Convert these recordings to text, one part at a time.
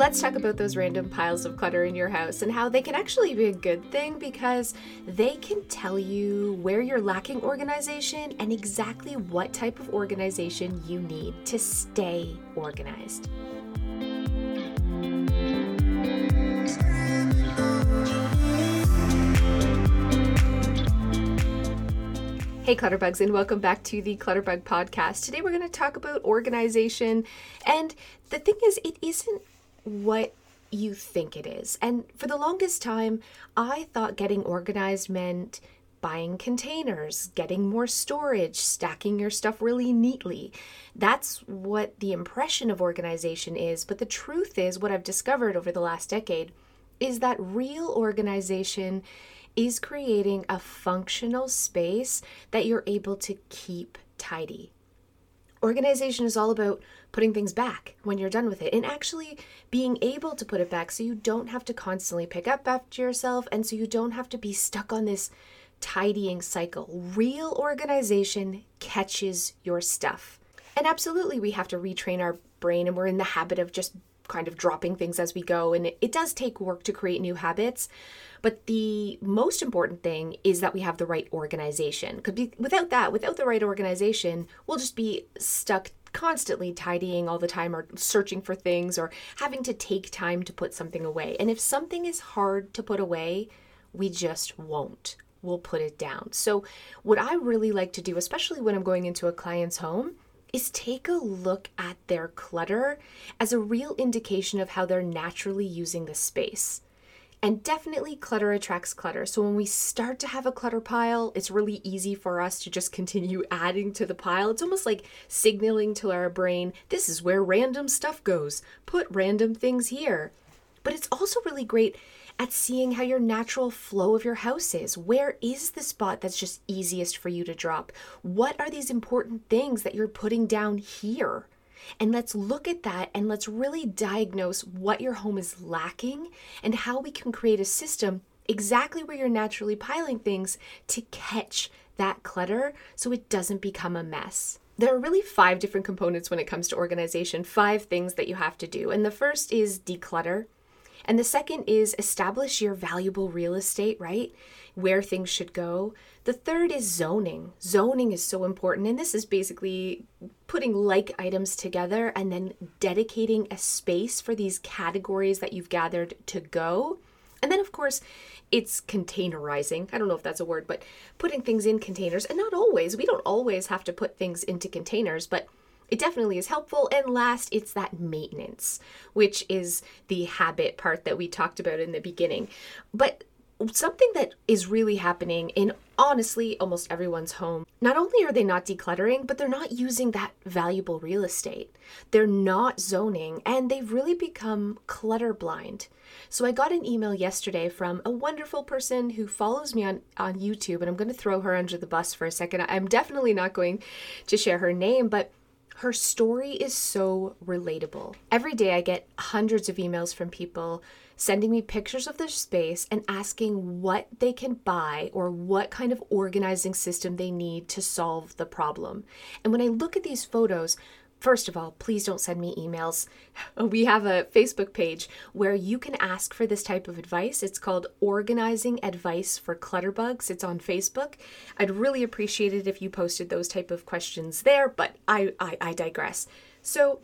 let's talk about those random piles of clutter in your house and how they can actually be a good thing because they can tell you where you're lacking organization and exactly what type of organization you need to stay organized. Hey, Clutterbugs, and welcome back to the Clutterbug Podcast. Today we're going to talk about organization. And the thing is, it isn't what you think it is. And for the longest time, I thought getting organized meant buying containers, getting more storage, stacking your stuff really neatly. That's what the impression of organization is. But the truth is, what I've discovered over the last decade is that real organization is creating a functional space that you're able to keep tidy. Organization is all about putting things back when you're done with it and actually being able to put it back so you don't have to constantly pick up after yourself and so you don't have to be stuck on this tidying cycle. Real organization catches your stuff. And absolutely, we have to retrain our brain, and we're in the habit of just kind of dropping things as we go. And it, does take work to create new habits. But the most important thing is that we have the right organization. Because without that, without the right organization, we'll just be stuck constantly tidying all the time or searching for things or having to take time to put something away. And if something is hard to put away, we just won't. We'll put it down. So, what I really like to do, especially when I'm going into a client's home, is take a look at their clutter as a real indication of how they're naturally using the space. And definitely clutter attracts clutter. So when we start to have a clutter pile, it's really easy for us to just continue adding to the pile. It's almost like signaling to our brain, this is where random stuff goes. Put random things here. But it's also really great at seeing how your natural flow of your house is. Where is the spot that's just easiest for you to drop? What are these important things that you're putting down here? And let's look at that and let's really diagnose what your home is lacking and how we can create a system exactly where you're naturally piling things to catch that clutter so it doesn't become a mess. There are really five different components when it comes to organization, five things that you have to do. And the first is declutter. And the second is establish your valuable real estate, right? Where things should go. The third is zoning. Zoning is so important. And this is basically putting like items together and then dedicating a space for these categories that you've gathered to go. And then, of course, it's containerizing. I don't know if that's a word, but putting things in containers. And not always, we don't always have to put things into containers, but it definitely is helpful. And last, it's that maintenance, which is the habit part that we talked about in the beginning. But something that is really happening in honestly almost everyone's home. Not only are they not decluttering, but they're not using that valuable real estate. They're not zoning and they've really become clutter blind. So I got an email yesterday from a wonderful person who follows me on, on YouTube, and I'm going to throw her under the bus for a second. I'm definitely not going to share her name, but her story is so relatable. Every day I get hundreds of emails from people sending me pictures of their space and asking what they can buy or what kind of organizing system they need to solve the problem. And when I look at these photos, First of all, please don't send me emails. We have a Facebook page where you can ask for this type of advice. It's called Organizing Advice for Clutterbugs. It's on Facebook. I'd really appreciate it if you posted those type of questions there, but I, I, I digress. So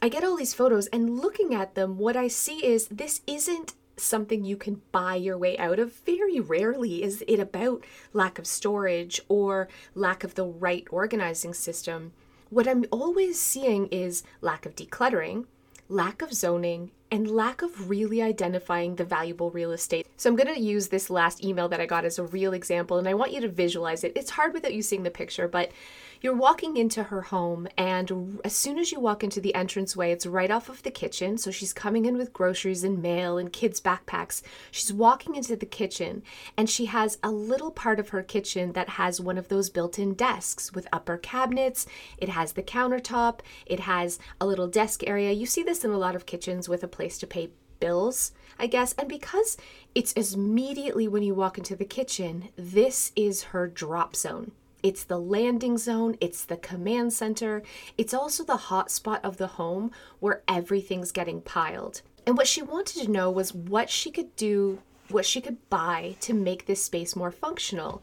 I get all these photos, and looking at them, what I see is this isn't something you can buy your way out of. Very rarely is it about lack of storage or lack of the right organizing system what I'm always seeing is lack of decluttering, lack of zoning, and lack of really identifying the valuable real estate. So I'm going to use this last email that I got as a real example, and I want you to visualize it. It's hard without you seeing the picture, but you're walking into her home, and as soon as you walk into the entranceway, it's right off of the kitchen. So she's coming in with groceries and mail and kids' backpacks. She's walking into the kitchen, and she has a little part of her kitchen that has one of those built in desks with upper cabinets. It has the countertop, it has a little desk area. You see this in a lot of kitchens with a place to pay bills, I guess. And because it's immediately when you walk into the kitchen, this is her drop zone. It's the landing zone, it's the command center, it's also the hot spot of the home where everything's getting piled. And what she wanted to know was what she could do what she could buy to make this space more functional.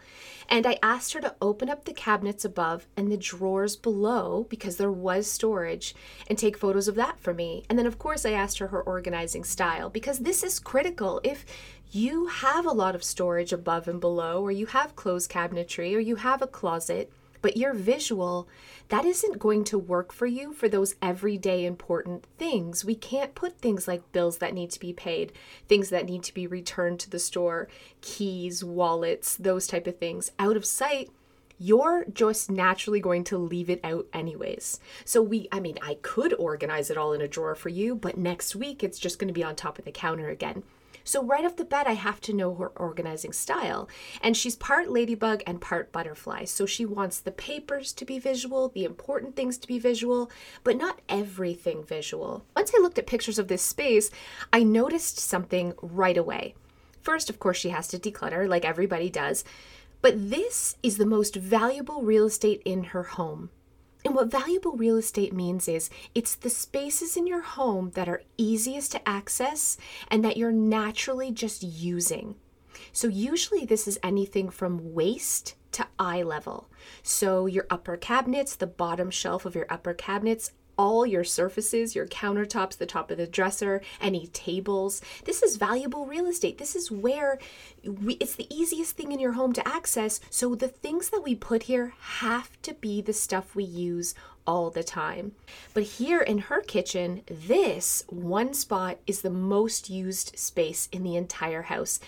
And I asked her to open up the cabinets above and the drawers below because there was storage and take photos of that for me. And then, of course, I asked her her organizing style because this is critical. If you have a lot of storage above and below, or you have closed cabinetry, or you have a closet, but your visual, that isn't going to work for you for those everyday important things. We can't put things like bills that need to be paid, things that need to be returned to the store, keys, wallets, those type of things out of sight you're just naturally going to leave it out anyways. So we I mean, I could organize it all in a drawer for you, but next week it's just going to be on top of the counter again. So, right off the bat, I have to know her organizing style. And she's part ladybug and part butterfly. So, she wants the papers to be visual, the important things to be visual, but not everything visual. Once I looked at pictures of this space, I noticed something right away. First, of course, she has to declutter, like everybody does. But this is the most valuable real estate in her home. And what valuable real estate means is it's the spaces in your home that are easiest to access and that you're naturally just using. So, usually, this is anything from waist to eye level. So, your upper cabinets, the bottom shelf of your upper cabinets all your surfaces, your countertops, the top of the dresser, any tables. This is valuable real estate. This is where we, it's the easiest thing in your home to access. So the things that we put here have to be the stuff we use all the time. But here in her kitchen, this one spot is the most used space in the entire house.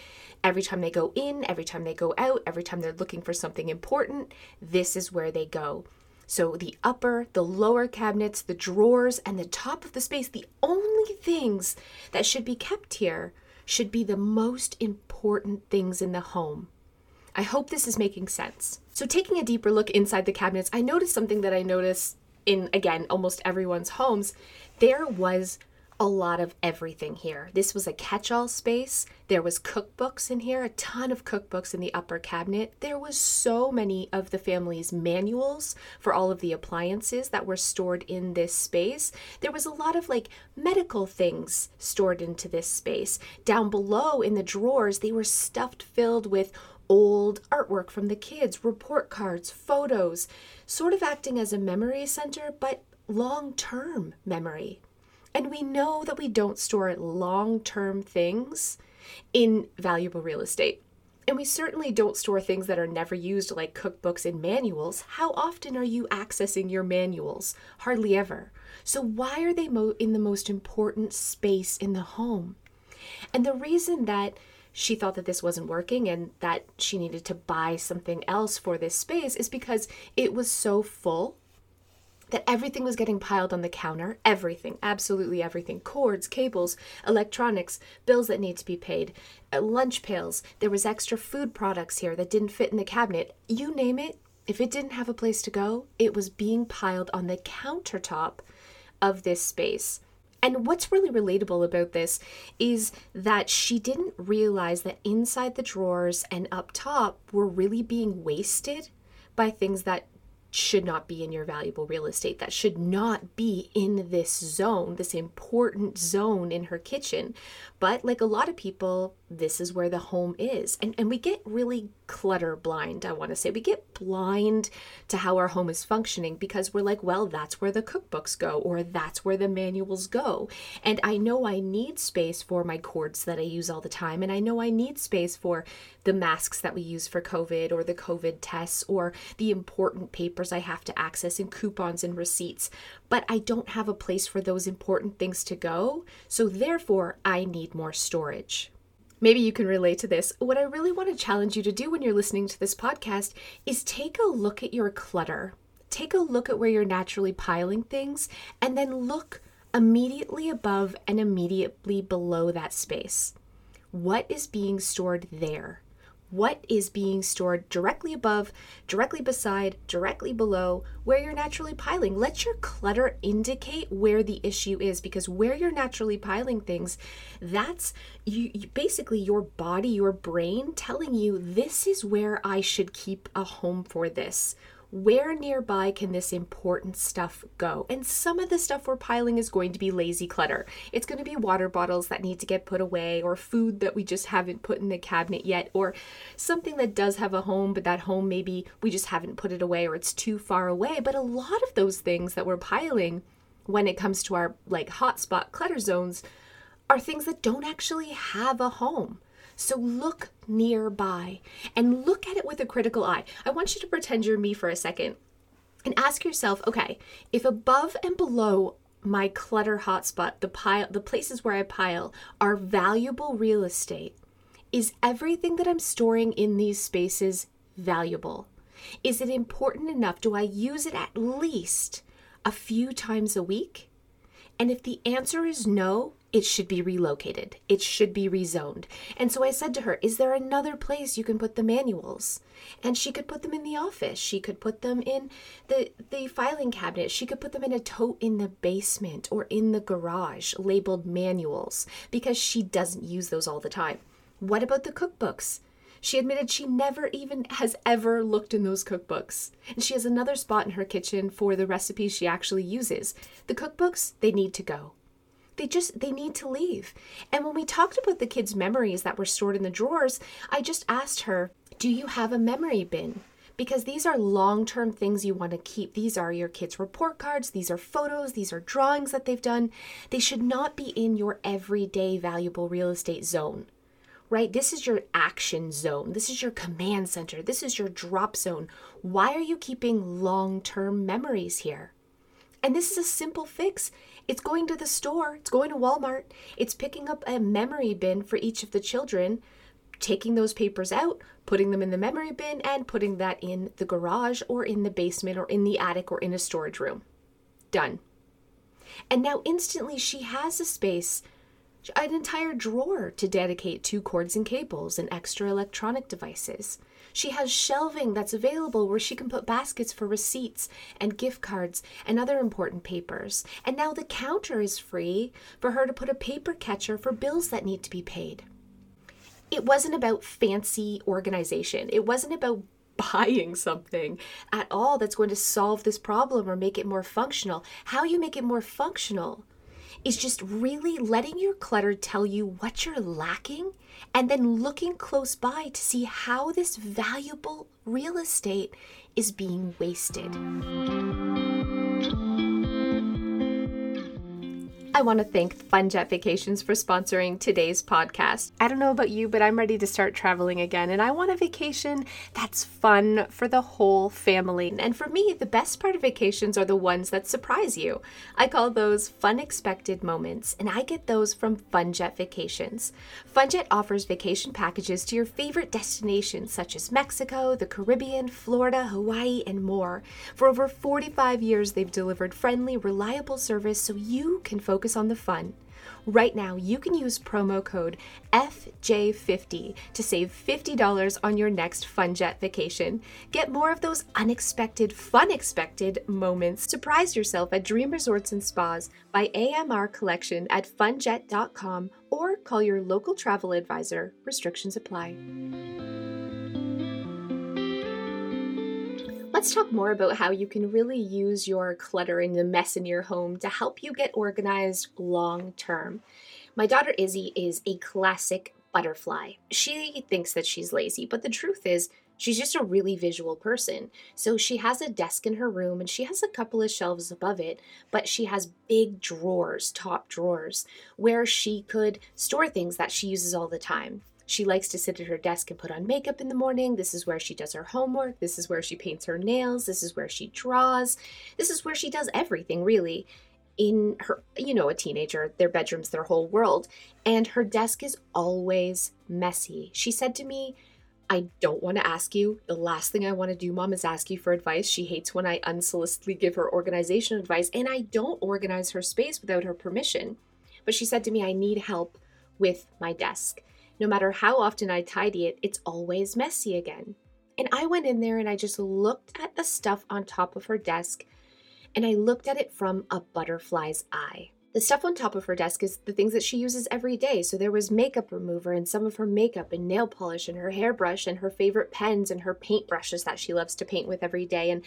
Every time they go in, every time they go out, every time they're looking for something important, this is where they go. So the upper, the lower cabinets, the drawers, and the top of the space, the only things that should be kept here should be the most important things in the home. I hope this is making sense. So, taking a deeper look inside the cabinets, I noticed something that I notice in, again, almost everyone's homes. There was a lot of everything here. This was a catch all space. There was cookbooks in here, a ton of cookbooks in the upper cabinet. There was so many of the family's manuals for all of the appliances that were stored in this space. There was a lot of like medical things stored into this space. Down below in the drawers, they were stuffed filled with old artwork from the kids, report cards, photos, sort of acting as a memory center, but long term memory. And we know that we don't store long term things in valuable real estate. And we certainly don't store things that are never used, like cookbooks and manuals. How often are you accessing your manuals? Hardly ever. So, why are they mo- in the most important space in the home? And the reason that she thought that this wasn't working and that she needed to buy something else for this space is because it was so full that everything was getting piled on the counter everything, absolutely everything cords, cables, electronics, bills that need to be paid, uh, lunch pails. There was extra food products here that didn't fit in the cabinet. You name it, if it didn't have a place to go, it was being piled on the countertop of this space. And what's really relatable about this is that she didn't realize that inside the drawers and up top were really being wasted by things that should not be in your valuable real estate, that should not be in this zone, this important zone in her kitchen. But like a lot of people, this is where the home is. And, and we get really clutter blind, I want to say. We get blind to how our home is functioning because we're like, well, that's where the cookbooks go or that's where the manuals go. And I know I need space for my cords that I use all the time. And I know I need space for the masks that we use for COVID or the COVID tests or the important papers I have to access and coupons and receipts. But I don't have a place for those important things to go. So therefore, I need more storage. Maybe you can relate to this. What I really want to challenge you to do when you're listening to this podcast is take a look at your clutter. Take a look at where you're naturally piling things and then look immediately above and immediately below that space. What is being stored there? What is being stored directly above, directly beside, directly below where you're naturally piling. Let your clutter indicate where the issue is because where you're naturally piling things, that's you, you, basically your body, your brain telling you this is where I should keep a home for this. Where nearby can this important stuff go? And some of the stuff we're piling is going to be lazy clutter. It's going to be water bottles that need to get put away, or food that we just haven't put in the cabinet yet, or something that does have a home, but that home maybe we just haven't put it away or it's too far away. But a lot of those things that we're piling when it comes to our like hotspot clutter zones are things that don't actually have a home. So look nearby and look at it with a critical eye. I want you to pretend you're me for a second and ask yourself, okay, if above and below my clutter hotspot, the pile the places where I pile are valuable real estate, is everything that I'm storing in these spaces valuable? Is it important enough? Do I use it at least a few times a week? And if the answer is no, it should be relocated. It should be rezoned. And so I said to her, Is there another place you can put the manuals? And she could put them in the office. She could put them in the, the filing cabinet. She could put them in a tote in the basement or in the garage labeled manuals because she doesn't use those all the time. What about the cookbooks? She admitted she never even has ever looked in those cookbooks. And she has another spot in her kitchen for the recipes she actually uses. The cookbooks, they need to go. They just they need to leave. And when we talked about the kids' memories that were stored in the drawers, I just asked her, "Do you have a memory bin?" because these are long term things you want to keep. These are your kids' report cards, these are photos, these are drawings that they've done. They should not be in your everyday valuable real estate zone right? This is your action zone. This is your command center. This is your drop zone. Why are you keeping long term memories here? And this is a simple fix. It's going to the store, it's going to Walmart, it's picking up a memory bin for each of the children, taking those papers out, putting them in the memory bin, and putting that in the garage or in the basement or in the attic or in a storage room. Done. And now instantly she has a space an entire drawer to dedicate to cords and cables and extra electronic devices. She has shelving that's available where she can put baskets for receipts and gift cards and other important papers. And now the counter is free for her to put a paper catcher for bills that need to be paid. It wasn't about fancy organization. It wasn't about buying something at all that's going to solve this problem or make it more functional. How you make it more functional is just really letting your clutter tell you what you're lacking and then looking close by to see how this valuable real estate is being wasted. I want to thank FunJet Vacations for sponsoring today's podcast. I don't know about you, but I'm ready to start traveling again, and I want a vacation that's fun for the whole family. And for me, the best part of vacations are the ones that surprise you. I call those fun expected moments, and I get those from FunJet Vacations. FunJet offers vacation packages to your favorite destinations such as Mexico, the Caribbean, Florida, Hawaii, and more. For over 45 years, they've delivered friendly, reliable service so you can focus focus on the fun. Right now, you can use promo code FJ50 to save $50 on your next FunJet vacation. Get more of those unexpected, fun expected moments. Surprise yourself at Dream Resorts and Spas by AMR Collection at funjet.com or call your local travel advisor. Restrictions apply. Let's talk more about how you can really use your clutter and the mess in your home to help you get organized long term. My daughter Izzy is a classic butterfly. She thinks that she's lazy, but the truth is, she's just a really visual person. So she has a desk in her room and she has a couple of shelves above it, but she has big drawers, top drawers, where she could store things that she uses all the time. She likes to sit at her desk and put on makeup in the morning. This is where she does her homework. This is where she paints her nails. This is where she draws. This is where she does everything, really. In her, you know, a teenager, their bedroom's their whole world. And her desk is always messy. She said to me, I don't want to ask you. The last thing I want to do, mom, is ask you for advice. She hates when I unsolicitedly give her organization advice, and I don't organize her space without her permission. But she said to me, I need help with my desk. No matter how often I tidy it, it's always messy again. And I went in there and I just looked at the stuff on top of her desk and I looked at it from a butterfly's eye. The stuff on top of her desk is the things that she uses every day. So there was makeup remover and some of her makeup and nail polish and her hairbrush and her favorite pens and her paint brushes that she loves to paint with every day and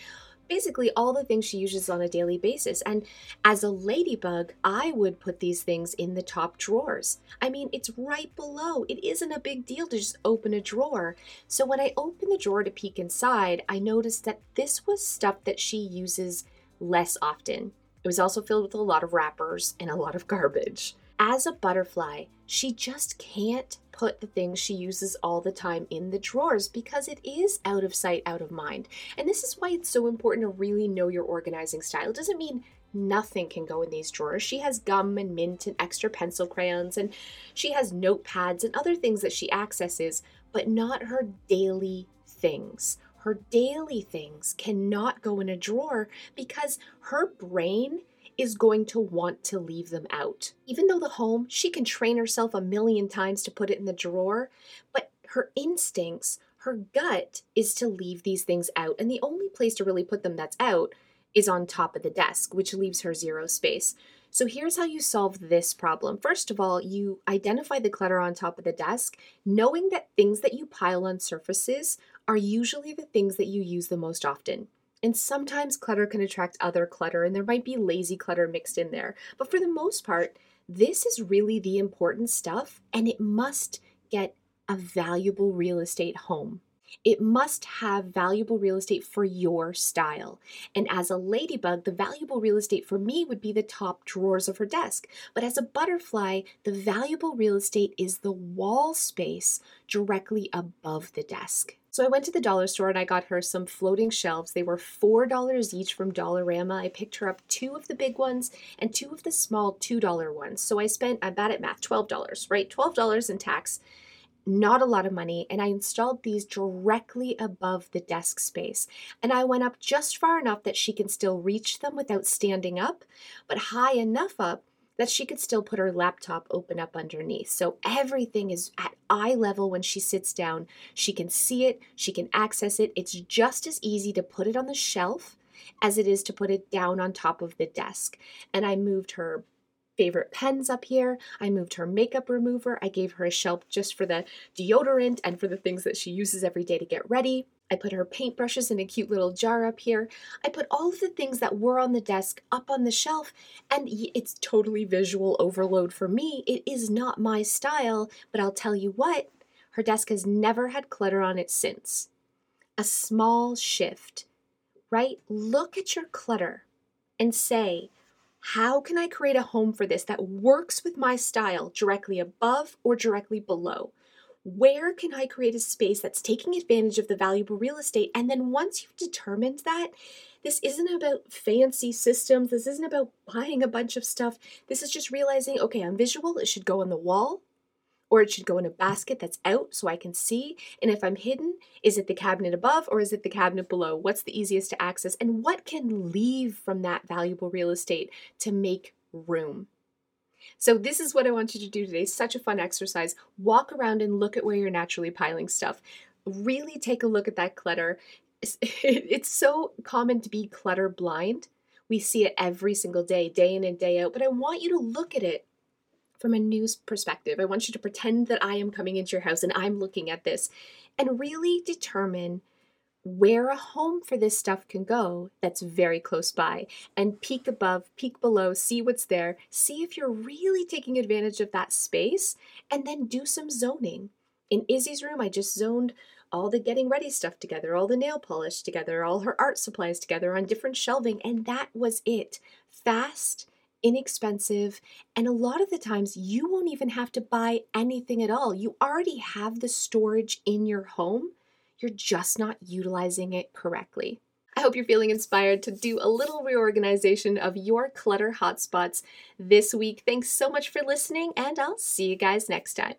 basically all the things she uses on a daily basis. And as a ladybug, I would put these things in the top drawers. I mean, it's right below. It isn't a big deal to just open a drawer. So when I opened the drawer to peek inside, I noticed that this was stuff that she uses less often. It was also filled with a lot of wrappers and a lot of garbage. As a butterfly, she just can't put the things she uses all the time in the drawers because it is out of sight, out of mind. And this is why it's so important to really know your organizing style. It doesn't mean nothing can go in these drawers. She has gum and mint and extra pencil crayons, and she has notepads and other things that she accesses, but not her daily things her daily things cannot go in a drawer because her brain is going to want to leave them out. Even though the home, she can train herself a million times to put it in the drawer, but her instincts, her gut is to leave these things out. And the only place to really put them that's out is on top of the desk, which leaves her zero space. So here's how you solve this problem. First of all, you identify the clutter on top of the desk, knowing that things that you pile on surfaces are usually the things that you use the most often. And sometimes clutter can attract other clutter, and there might be lazy clutter mixed in there. But for the most part, this is really the important stuff, and it must get a valuable real estate home. It must have valuable real estate for your style. And as a ladybug, the valuable real estate for me would be the top drawers of her desk. But as a butterfly, the valuable real estate is the wall space directly above the desk. So I went to the dollar store and I got her some floating shelves. They were $4 each from Dollarama. I picked her up two of the big ones and two of the small $2 ones. So I spent, I'm bad at math, $12, right? $12 in tax not a lot of money, and I installed these directly above the desk space. And I went up just far enough that she can still reach them without standing up, but high enough up that she could still put her laptop open up underneath. So everything is at eye level when she sits down. She can see it, she can access it. It's just as easy to put it on the shelf as it is to put it down on top of the desk. And I moved her favorite pens up here. I moved her makeup remover. I gave her a shelf just for the deodorant and for the things that she uses every day to get ready. I put her paintbrushes in a cute little jar up here. I put all of the things that were on the desk up on the shelf, and it's totally visual overload for me. It is not my style, but I'll tell you what, her desk has never had clutter on it since. A small shift, right? Look at your clutter and say, how can I create a home for this that works with my style directly above or directly below? Where can I create a space that's taking advantage of the valuable real estate? And then once you've determined that, this isn't about fancy systems. This isn't about buying a bunch of stuff. This is just realizing okay, I'm visual, it should go on the wall or it should go in a basket that's out so I can see. And if I'm hidden, is it the cabinet above or is it the cabinet below? What's the easiest to access? And what can leave from that valuable real estate to make room? So, this is what I want you to do today. Such a fun exercise. Walk around and look at where you're naturally piling stuff. Really take a look at that clutter. It's so common to be clutter blind. We see it every single day, day in and day out, but I want you to look at it from a news perspective. I want you to pretend that I am coming into your house and I'm looking at this and really determine where a home for this stuff can go that's very close by and peek above, peek below, see what's there, see if you're really taking advantage of that space, and then do some zoning. In Izzy's room, I just zoned all the getting ready stuff together, all the nail polish together, all her art supplies together on different shelving, and that was it. Fast inexpensive, and a lot of the times you won't even have to buy anything at all. You already have the storage in your home, you're just not utilizing it correctly. I hope you're feeling inspired to do a little reorganization of your clutter hotspots this week. Thanks so much for listening, and I'll see you guys next time.